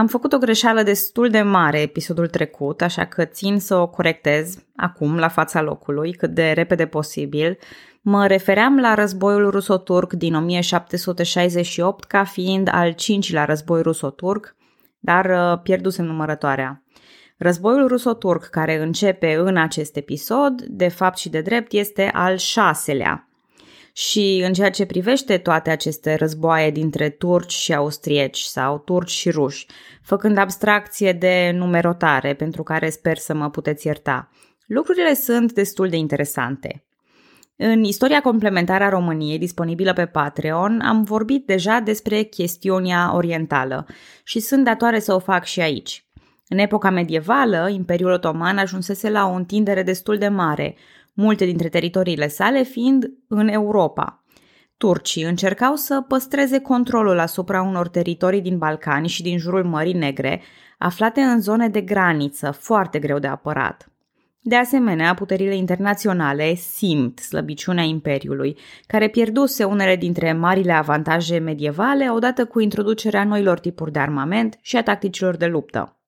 Am făcut o greșeală destul de mare episodul trecut, așa că țin să o corectez acum, la fața locului, cât de repede posibil. Mă refeream la războiul ruso-turc din 1768 ca fiind al cincilea război ruso-turc, dar uh, pierdusem numărătoarea. Războiul ruso-turc care începe în acest episod, de fapt și de drept, este al șaselea. Și în ceea ce privește toate aceste războaie dintre turci și austrieci sau turci și ruși, făcând abstracție de numerotare, pentru care sper să mă puteți ierta, lucrurile sunt destul de interesante. În istoria complementară a României, disponibilă pe Patreon, am vorbit deja despre chestiunea orientală și sunt datoare să o fac și aici. În epoca medievală, Imperiul Otoman ajunsese la o întindere destul de mare, multe dintre teritoriile sale fiind în Europa. Turcii încercau să păstreze controlul asupra unor teritorii din Balcani și din jurul Mării Negre, aflate în zone de graniță, foarte greu de apărat. De asemenea, puterile internaționale simt slăbiciunea Imperiului, care pierduse unele dintre marile avantaje medievale odată cu introducerea noilor tipuri de armament și a tacticilor de luptă.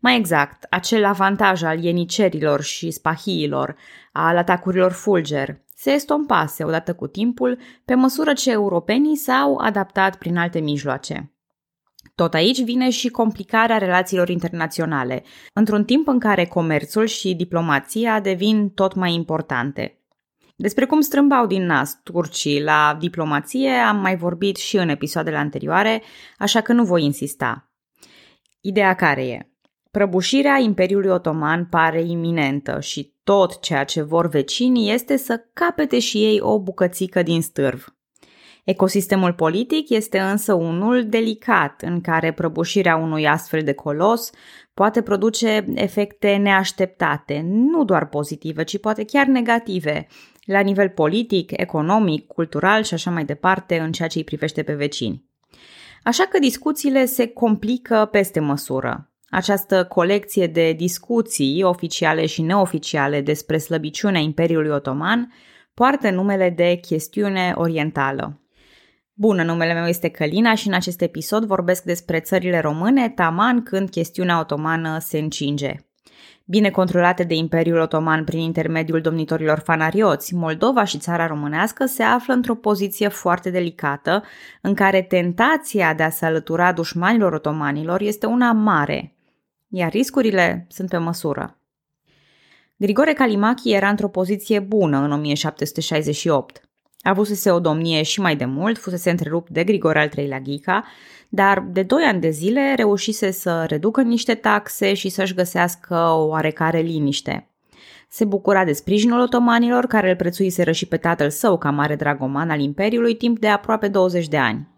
Mai exact, acel avantaj al ienicerilor și spahiilor, al atacurilor fulger, se estompase odată cu timpul pe măsură ce europenii s-au adaptat prin alte mijloace. Tot aici vine și complicarea relațiilor internaționale, într-un timp în care comerțul și diplomația devin tot mai importante. Despre cum strâmbau din nas turcii la diplomație am mai vorbit și în episoadele anterioare, așa că nu voi insista. Ideea care e? Prăbușirea Imperiului Otoman pare iminentă și tot ceea ce vor vecinii este să capete și ei o bucățică din stârv. Ecosistemul politic este însă unul delicat, în care prăbușirea unui astfel de colos poate produce efecte neașteptate, nu doar pozitive, ci poate chiar negative, la nivel politic, economic, cultural și așa mai departe, în ceea ce îi privește pe vecini. Așa că discuțiile se complică peste măsură. Această colecție de discuții oficiale și neoficiale despre slăbiciunea Imperiului Otoman poartă numele de chestiune orientală. Bună, numele meu este Călina și în acest episod vorbesc despre țările române, taman când chestiunea otomană se încinge. Bine controlate de Imperiul Otoman prin intermediul domnitorilor fanarioți, Moldova și țara românească se află într-o poziție foarte delicată, în care tentația de a se alătura dușmanilor otomanilor este una mare, iar riscurile sunt pe măsură. Grigore Calimachi era într-o poziție bună în 1768. Avusese o domnie și mai de mult, fusese întrerupt de Grigore al III-lea Ghica, dar de doi ani de zile reușise să reducă niște taxe și să-și găsească o oarecare liniște. Se bucura de sprijinul otomanilor, care îl prețuiseră și pe tatăl său ca mare dragoman al Imperiului timp de aproape 20 de ani.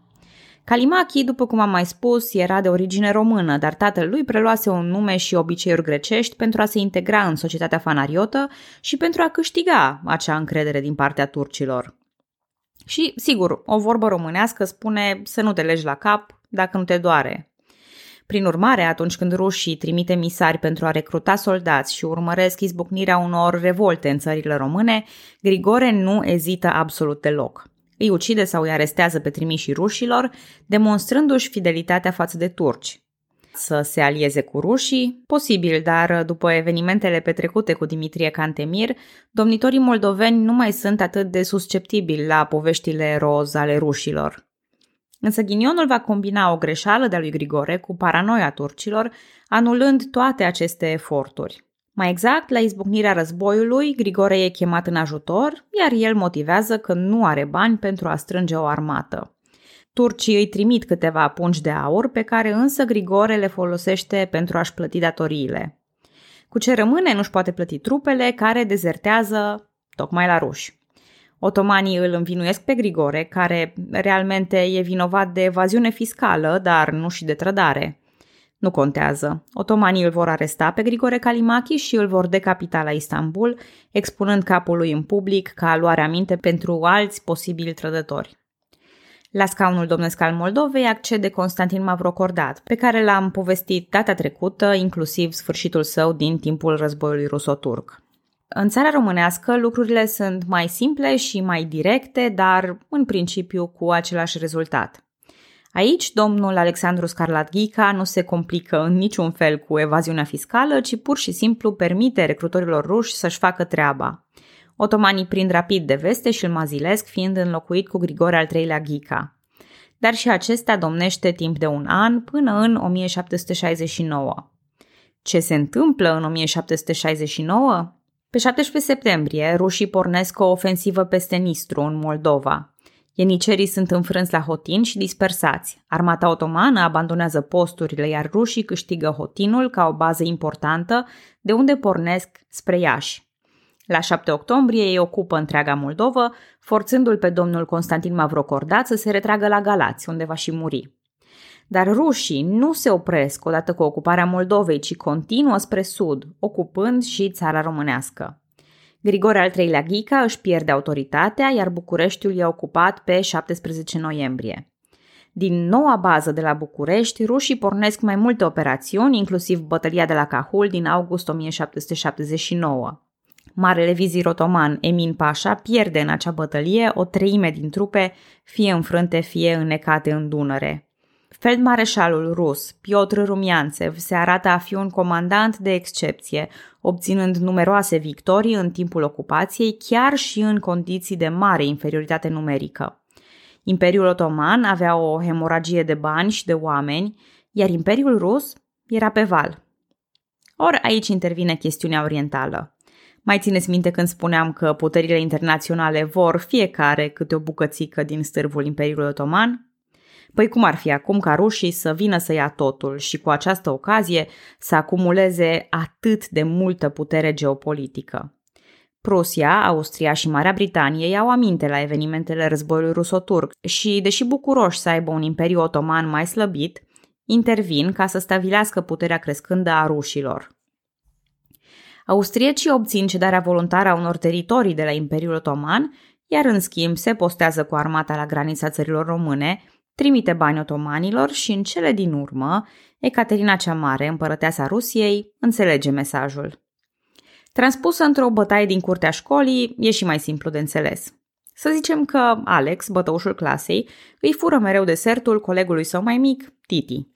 Calimachi, după cum am mai spus, era de origine română, dar tatăl lui preluase un nume și obiceiuri grecești pentru a se integra în societatea fanariotă și pentru a câștiga acea încredere din partea turcilor. Și, sigur, o vorbă românească spune să nu te legi la cap dacă nu te doare. Prin urmare, atunci când rușii trimite misari pentru a recruta soldați și urmăresc izbucnirea unor revolte în țările române, Grigore nu ezită absolut deloc. Îi ucide sau îi arestează pe trimișii rușilor, demonstrându-și fidelitatea față de turci. Să se alieze cu rușii? Posibil, dar după evenimentele petrecute cu Dimitrie Cantemir, domnitorii moldoveni nu mai sunt atât de susceptibili la poveștile roz ale rușilor. Însă ghinionul va combina o greșeală de-a lui Grigore cu paranoia turcilor, anulând toate aceste eforturi. Mai exact, la izbucnirea războiului, Grigore e chemat în ajutor, iar el motivează că nu are bani pentru a strânge o armată. Turcii îi trimit câteva pungi de aur, pe care însă Grigore le folosește pentru a-și plăti datoriile. Cu ce rămâne nu-și poate plăti trupele care dezertează tocmai la ruși. Otomanii îl învinuiesc pe Grigore, care realmente e vinovat de evaziune fiscală, dar nu și de trădare. Nu contează. Otomanii îl vor aresta pe Grigore Calimachi și îl vor decapita la Istanbul, expunând capul lui în public ca luare aminte pentru alți posibili trădători. La scaunul domnesc al Moldovei accede Constantin Mavrocordat, pe care l-am povestit data trecută, inclusiv sfârșitul său din timpul războiului ruso-turc. În țara românească lucrurile sunt mai simple și mai directe, dar în principiu cu același rezultat. Aici, domnul Alexandru Scarlat Ghica nu se complică în niciun fel cu evaziunea fiscală, ci pur și simplu permite recrutorilor ruși să-și facă treaba. Otomanii prind rapid de veste și îl mazilesc, fiind înlocuit cu Grigore al III-lea Ghica. Dar și acesta domnește timp de un an până în 1769. Ce se întâmplă în 1769? Pe 17 septembrie, rușii pornesc o ofensivă peste Nistru, în Moldova. Ienicerii sunt înfrânți la Hotin și dispersați. Armata otomană abandonează posturile, iar rușii câștigă Hotinul ca o bază importantă, de unde pornesc spre Iași. La 7 octombrie ei ocupă întreaga Moldovă, forțându-l pe domnul Constantin Mavrocordat să se retragă la Galați, unde va și muri. Dar rușii nu se opresc odată cu ocuparea Moldovei, ci continuă spre sud, ocupând și țara românească. Grigore al III-lea Ghica își pierde autoritatea, iar Bucureștiul e ocupat pe 17 noiembrie. Din noua bază de la București, rușii pornesc mai multe operațiuni, inclusiv bătălia de la Cahul din august 1779. Marele vizir otoman Emin Pașa pierde în acea bătălie o treime din trupe, fie înfrânte, fie înnecate în Dunăre. Feldmareșalul rus, Piotr Rumianțev, se arată a fi un comandant de excepție, obținând numeroase victorii în timpul ocupației, chiar și în condiții de mare inferioritate numerică. Imperiul Otoman avea o hemoragie de bani și de oameni, iar Imperiul Rus era pe val. Ori aici intervine chestiunea orientală. Mai țineți minte când spuneam că puterile internaționale vor fiecare câte o bucățică din stârvul Imperiului Otoman? Păi cum ar fi acum ca rușii să vină să ia totul și cu această ocazie să acumuleze atât de multă putere geopolitică? Prusia, Austria și Marea Britanie iau aminte la evenimentele războiului ruso-turc și, deși bucuroși să aibă un imperiu otoman mai slăbit, intervin ca să stabilească puterea crescândă a rușilor. Austriecii obțin cedarea voluntară a unor teritorii de la Imperiul Otoman, iar în schimb se postează cu armata la granița țărilor române, trimite bani otomanilor și în cele din urmă, Ecaterina cea Mare, împărăteasa Rusiei, înțelege mesajul. Transpusă într-o bătaie din curtea școlii, e și mai simplu de înțeles. Să zicem că Alex, bătăușul clasei, îi fură mereu desertul colegului său mai mic, Titi.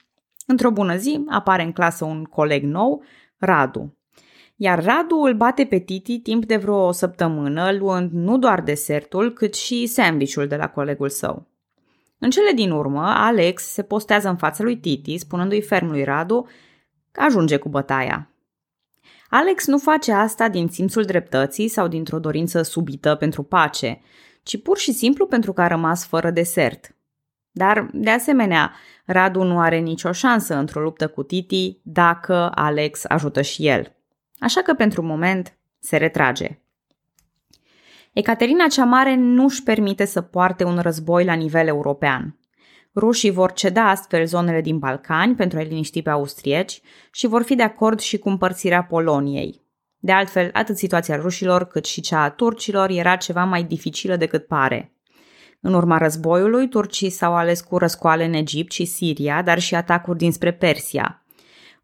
Într-o bună zi apare în clasă un coleg nou, Radu. Iar Radu îl bate pe Titi timp de vreo o săptămână, luând nu doar desertul, cât și sandvișul de la colegul său. În cele din urmă, Alex se postează în fața lui Titi, spunându-i ferm lui Radu că ajunge cu bătaia. Alex nu face asta din simțul dreptății sau dintr-o dorință subită pentru pace, ci pur și simplu pentru că a rămas fără desert. Dar, de asemenea, Radu nu are nicio șansă într-o luptă cu Titi dacă Alex ajută și el. Așa că, pentru moment, se retrage. Ecaterina cea Mare nu își permite să poarte un război la nivel european. Rușii vor ceda astfel zonele din Balcani pentru a liniști pe austrieci și vor fi de acord și cu împărțirea Poloniei. De altfel, atât situația rușilor cât și cea a turcilor era ceva mai dificilă decât pare. În urma războiului, turcii s-au ales cu răscoale în Egipt și Siria, dar și atacuri dinspre Persia.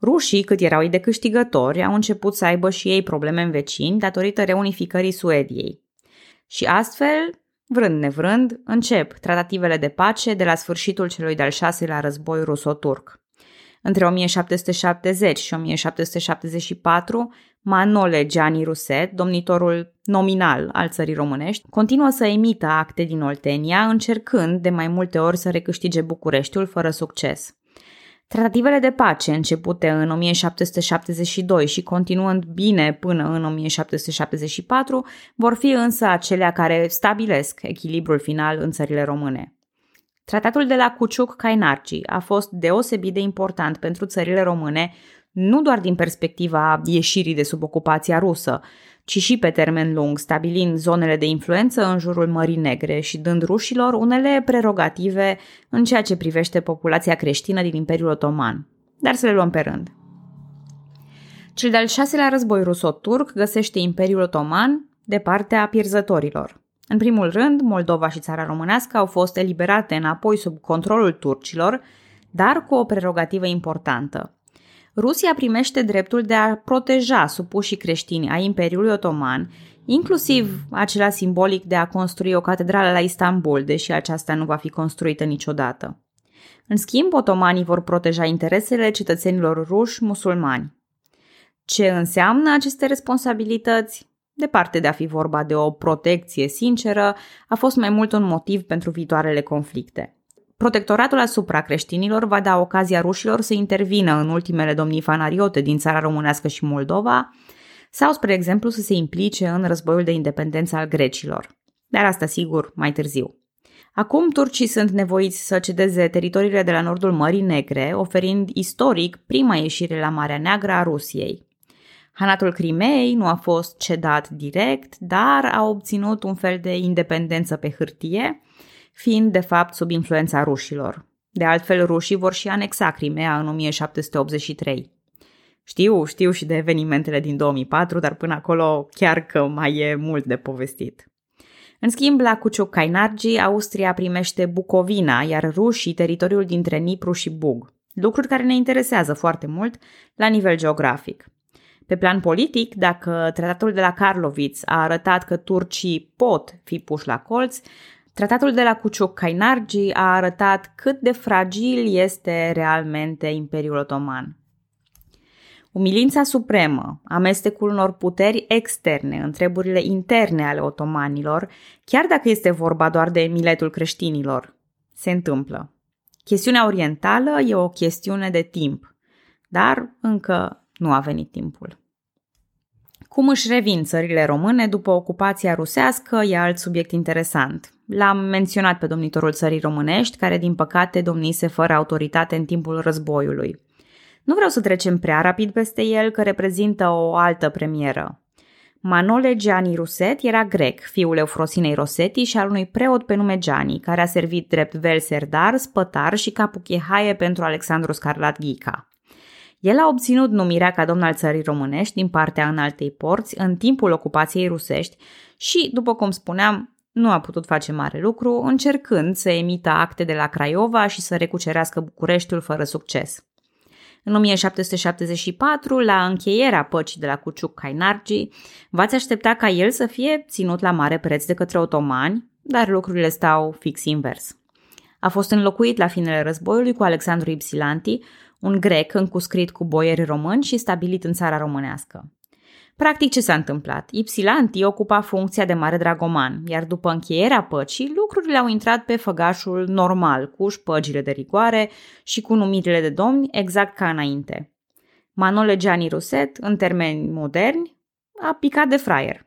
Rușii, cât erau ei de câștigători, au început să aibă și ei probleme în vecini datorită reunificării Suediei. Și astfel, vrând nevrând, încep tratativele de pace de la sfârșitul celui de-al șaselea război ruso-turc. Între 1770 și 1774, Manole Gianni Ruset, domnitorul nominal al țării românești, continuă să emită acte din Oltenia, încercând de mai multe ori să recâștige Bucureștiul fără succes. Tratativele de pace, începute în 1772 și continuând bine până în 1774, vor fi însă acelea care stabilesc echilibrul final în țările române. Tratatul de la Cuciuc-Cainarci a fost deosebit de important pentru țările române, nu doar din perspectiva ieșirii de sub ocupația rusă, ci și pe termen lung, stabilind zonele de influență în jurul Mării Negre și dând rușilor unele prerogative în ceea ce privește populația creștină din Imperiul Otoman. Dar să le luăm pe rând. Cel de-al șaselea război ruso-turc găsește Imperiul Otoman de partea pierzătorilor. În primul rând, Moldova și țara românească au fost eliberate înapoi sub controlul turcilor, dar cu o prerogativă importantă. Rusia primește dreptul de a proteja supușii creștini ai Imperiului Otoman, inclusiv acela simbolic de a construi o catedrală la Istanbul, deși aceasta nu va fi construită niciodată. În schimb, otomanii vor proteja interesele cetățenilor ruși musulmani. Ce înseamnă aceste responsabilități? Departe de a fi vorba de o protecție sinceră, a fost mai mult un motiv pentru viitoarele conflicte. Protectoratul asupra creștinilor va da ocazia rușilor să intervină în ultimele domnii fanariote din țara românească și Moldova, sau, spre exemplu, să se implice în războiul de independență al grecilor. Dar asta, sigur, mai târziu. Acum turcii sunt nevoiți să cedeze teritoriile de la nordul Mării Negre, oferind istoric prima ieșire la Marea Neagră a Rusiei. Hanatul Crimei nu a fost cedat direct, dar a obținut un fel de independență pe hârtie, fiind de fapt sub influența rușilor. De altfel, rușii vor și anexa Crimea în 1783. Știu, știu și de evenimentele din 2004, dar până acolo chiar că mai e mult de povestit. În schimb, la Cuciuc-Cainargi, Austria primește Bucovina, iar rușii teritoriul dintre Nipru și Bug. Lucruri care ne interesează foarte mult la nivel geografic. Pe plan politic, dacă tratatul de la Karlovitz a arătat că turcii pot fi puși la colț, tratatul de la Cuciuc-Cainargi a arătat cât de fragil este realmente Imperiul Otoman. Umilința supremă, amestecul unor puteri externe în treburile interne ale otomanilor, chiar dacă este vorba doar de miletul creștinilor, se întâmplă. Chestiunea orientală e o chestiune de timp, dar încă nu a venit timpul. Cum își revin țările române după ocupația rusească e alt subiect interesant. L-am menționat pe domnitorul țării românești, care din păcate domnise fără autoritate în timpul războiului. Nu vreau să trecem prea rapid peste el, că reprezintă o altă premieră. Manole Gianni Ruset era grec, fiul Eufrosinei Rosetti și al unui preot pe nume Gianni, care a servit drept velserdar, spătar și capuchehaie pentru Alexandru Scarlat Ghica. El a obținut numirea ca domn al țării românești din partea înaltei porți în timpul ocupației rusești și, după cum spuneam, nu a putut face mare lucru, încercând să emită acte de la Craiova și să recucerească Bucureștiul fără succes. În 1774, la încheierea păcii de la Cuciuc-Cainargi, v-ați aștepta ca el să fie ținut la mare preț de către otomani, dar lucrurile stau fix invers. A fost înlocuit la finele războiului cu Alexandru Ipsilanti, un grec încuscrit cu boieri români și stabilit în țara românească. Practic ce s-a întâmplat? Ipsilanti ocupa funcția de mare dragoman, iar după încheierea păcii, lucrurile au intrat pe făgașul normal, cu șpăgile de rigoare și cu numirile de domni, exact ca înainte. Manole Gianni Ruset, în termeni moderni, a picat de fraier.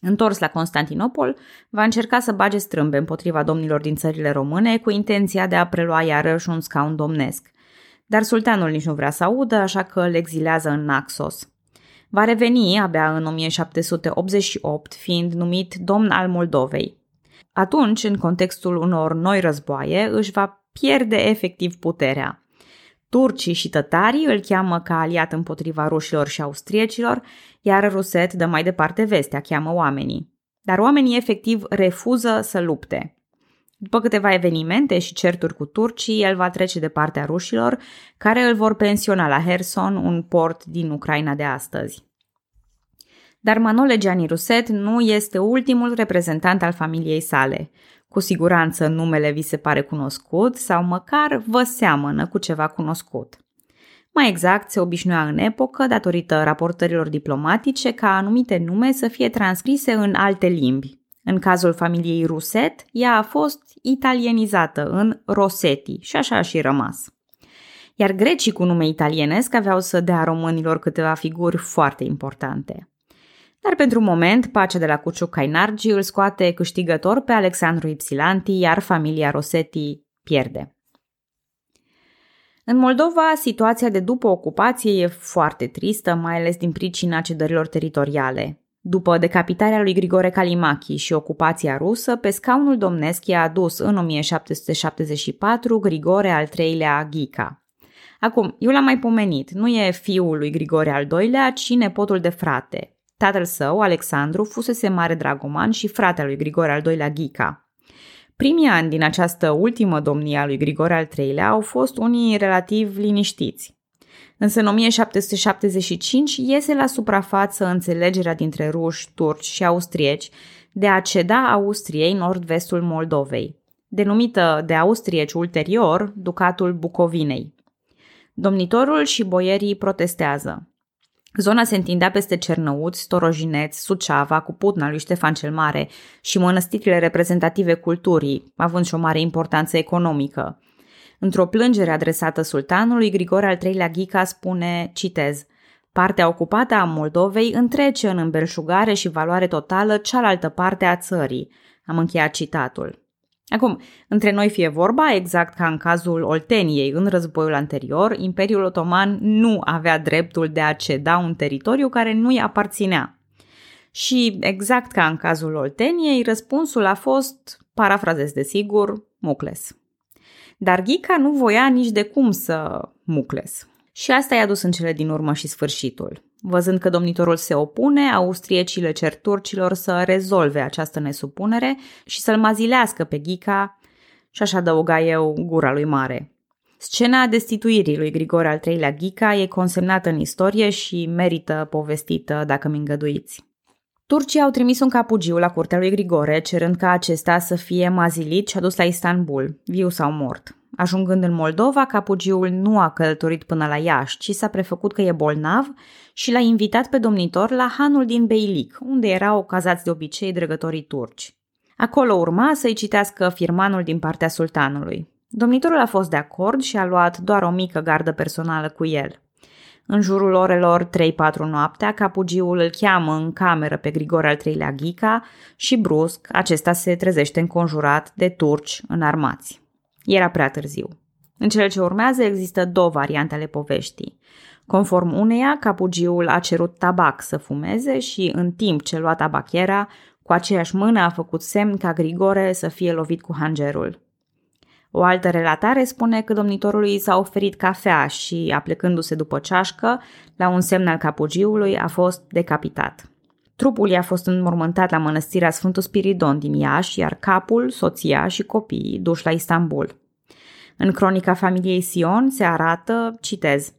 Întors la Constantinopol, va încerca să bage strâmbe împotriva domnilor din țările române cu intenția de a prelua iarăși un scaun domnesc. Dar sultanul nici nu vrea să audă, așa că îl exilează în Naxos. Va reveni abia în 1788, fiind numit domn al Moldovei. Atunci, în contextul unor noi războaie, își va pierde efectiv puterea. Turcii și tătarii îl cheamă ca aliat împotriva rușilor și austriecilor, iar Ruset dă mai departe vestea, cheamă oamenii. Dar oamenii efectiv refuză să lupte. După câteva evenimente și certuri cu turcii, el va trece de partea rușilor, care îl vor pensiona la Herson, un port din Ucraina de astăzi. Dar Manole Gianni Ruset nu este ultimul reprezentant al familiei sale. Cu siguranță numele vi se pare cunoscut sau măcar vă seamănă cu ceva cunoscut. Mai exact, se obișnuia în epocă, datorită raportărilor diplomatice, ca anumite nume să fie transcrise în alte limbi, în cazul familiei Ruset, ea a fost italienizată în Rossetti și așa a și rămas. Iar grecii cu nume italienesc aveau să dea românilor câteva figuri foarte importante. Dar pentru moment, pacea de la Cuciuc Cainargi îl scoate câștigător pe Alexandru Ipsilanti, iar familia Rossetti pierde. În Moldova, situația de după ocupație e foarte tristă, mai ales din pricina cedărilor teritoriale. După decapitarea lui Grigore Kalimachi și ocupația rusă, pe scaunul domnesc i-a adus în 1774 Grigore al III-lea Ghica. Acum, eu l-am mai pomenit, nu e fiul lui Grigore al II-lea, ci nepotul de frate. Tatăl său, Alexandru, fusese mare dragoman și fratele lui Grigore al II-lea Ghica. Primii ani din această ultimă domnie a lui Grigore al III-lea au fost unii relativ liniștiți. Însă în 1775 iese la suprafață înțelegerea dintre ruși, turci și austrieci de a ceda Austriei nord-vestul Moldovei. denumită de austrieci ulterior Ducatul Bucovinei. Domnitorul și boierii protestează. Zona se întindea peste Cernăuți, Storojineț, Suceava, cu putna lui Ștefan cel Mare și mănăstirile reprezentative culturii, având și o mare importanță economică. Într-o plângere adresată sultanului, Grigore al III-lea Ghica spune, citez, Partea ocupată a Moldovei întrece în îmbelșugare și valoare totală cealaltă parte a țării. Am încheiat citatul. Acum, între noi fie vorba, exact ca în cazul Olteniei în războiul anterior, Imperiul Otoman nu avea dreptul de a ceda un teritoriu care nu i aparținea. Și exact ca în cazul Olteniei, răspunsul a fost, parafrazez de sigur, Mucles. Dar Ghica nu voia nici de cum să Mucles. Și asta i-a dus în cele din urmă și sfârșitul. Văzând că domnitorul se opune, austriecii le cer turcilor să rezolve această nesupunere și să-l mazilească pe Ghica și așa adăuga eu gura lui mare. Scena destituirii lui Grigore al III-lea Ghica e consemnată în istorie și merită povestită dacă mi îngăduiți. Turcii au trimis un capugiu la curtea lui Grigore, cerând ca acesta să fie mazilit și adus la Istanbul, viu sau mort. Ajungând în Moldova, capugiul nu a călătorit până la Iași, ci s-a prefăcut că e bolnav și l-a invitat pe domnitor la hanul din Beilic, unde erau cazați de obicei dregătorii turci. Acolo urma să-i citească firmanul din partea sultanului. Domnitorul a fost de acord și a luat doar o mică gardă personală cu el. În jurul orelor 3-4 noaptea, capugiul îl cheamă în cameră pe Grigore al III-lea Ghica și brusc acesta se trezește înconjurat de turci înarmați. Era prea târziu. În cele ce urmează există două variante ale poveștii. Conform uneia, capugiul a cerut tabac să fumeze și în timp ce lua tabachiera, cu aceeași mână a făcut semn ca Grigore să fie lovit cu hangerul. O altă relatare spune că domnitorului s-a oferit cafea și, aplecându-se după ceașcă, la un semn al capugiului a fost decapitat. Trupul i-a fost înmormântat la mănăstirea Sfântul Spiridon din Iași, iar capul, soția și copiii duși la Istanbul. În cronica familiei Sion se arată, citez,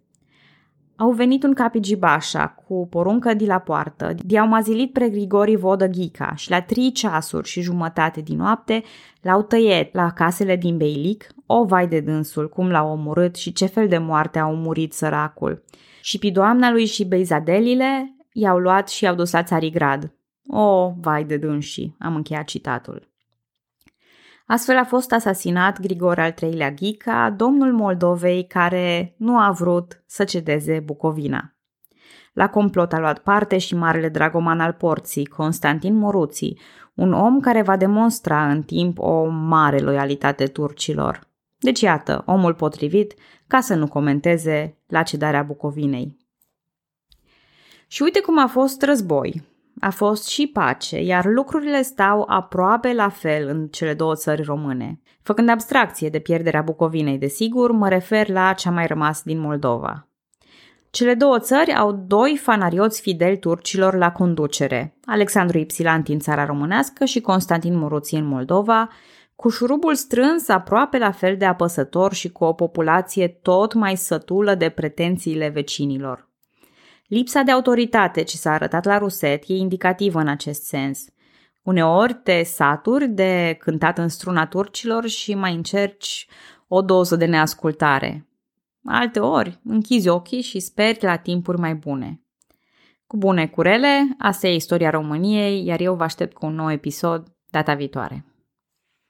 au venit un capigibașa cu poruncă de la poartă, de-au mazilit pre Grigori Vodă Ghica și la trei ceasuri și jumătate din noapte l-au tăiet la casele din Beilic, o vai de dânsul, cum l-au omorât și ce fel de moarte au murit săracul. Și pe doamna lui și beizadelile i-au luat și i-au dus la Țarigrad. O, vai de dânsii, am încheiat citatul. Astfel a fost asasinat Grigore al III-lea Ghica, domnul Moldovei care nu a vrut să cedeze Bucovina. La complot a luat parte și marele dragoman al porții, Constantin Moruții, un om care va demonstra în timp o mare loialitate turcilor. Deci iată, omul potrivit ca să nu comenteze la cedarea Bucovinei. Și uite cum a fost război. A fost și pace, iar lucrurile stau aproape la fel în cele două țări române. Făcând abstracție de pierderea Bucovinei, desigur, mă refer la ce a mai rămas din Moldova. Cele două țări au doi fanarioți fideli turcilor la conducere, Alexandru Ipsilanti în țara românească și Constantin Moruții în Moldova, cu șurubul strâns aproape la fel de apăsător și cu o populație tot mai sătulă de pretențiile vecinilor. Lipsa de autoritate ce s-a arătat la Ruset e indicativă în acest sens. Uneori te saturi de cântat în struna turcilor și mai încerci o doză de neascultare. Alte ori închizi ochii și speri la timpuri mai bune. Cu bune curele, asta e istoria României, iar eu vă aștept cu un nou episod data viitoare.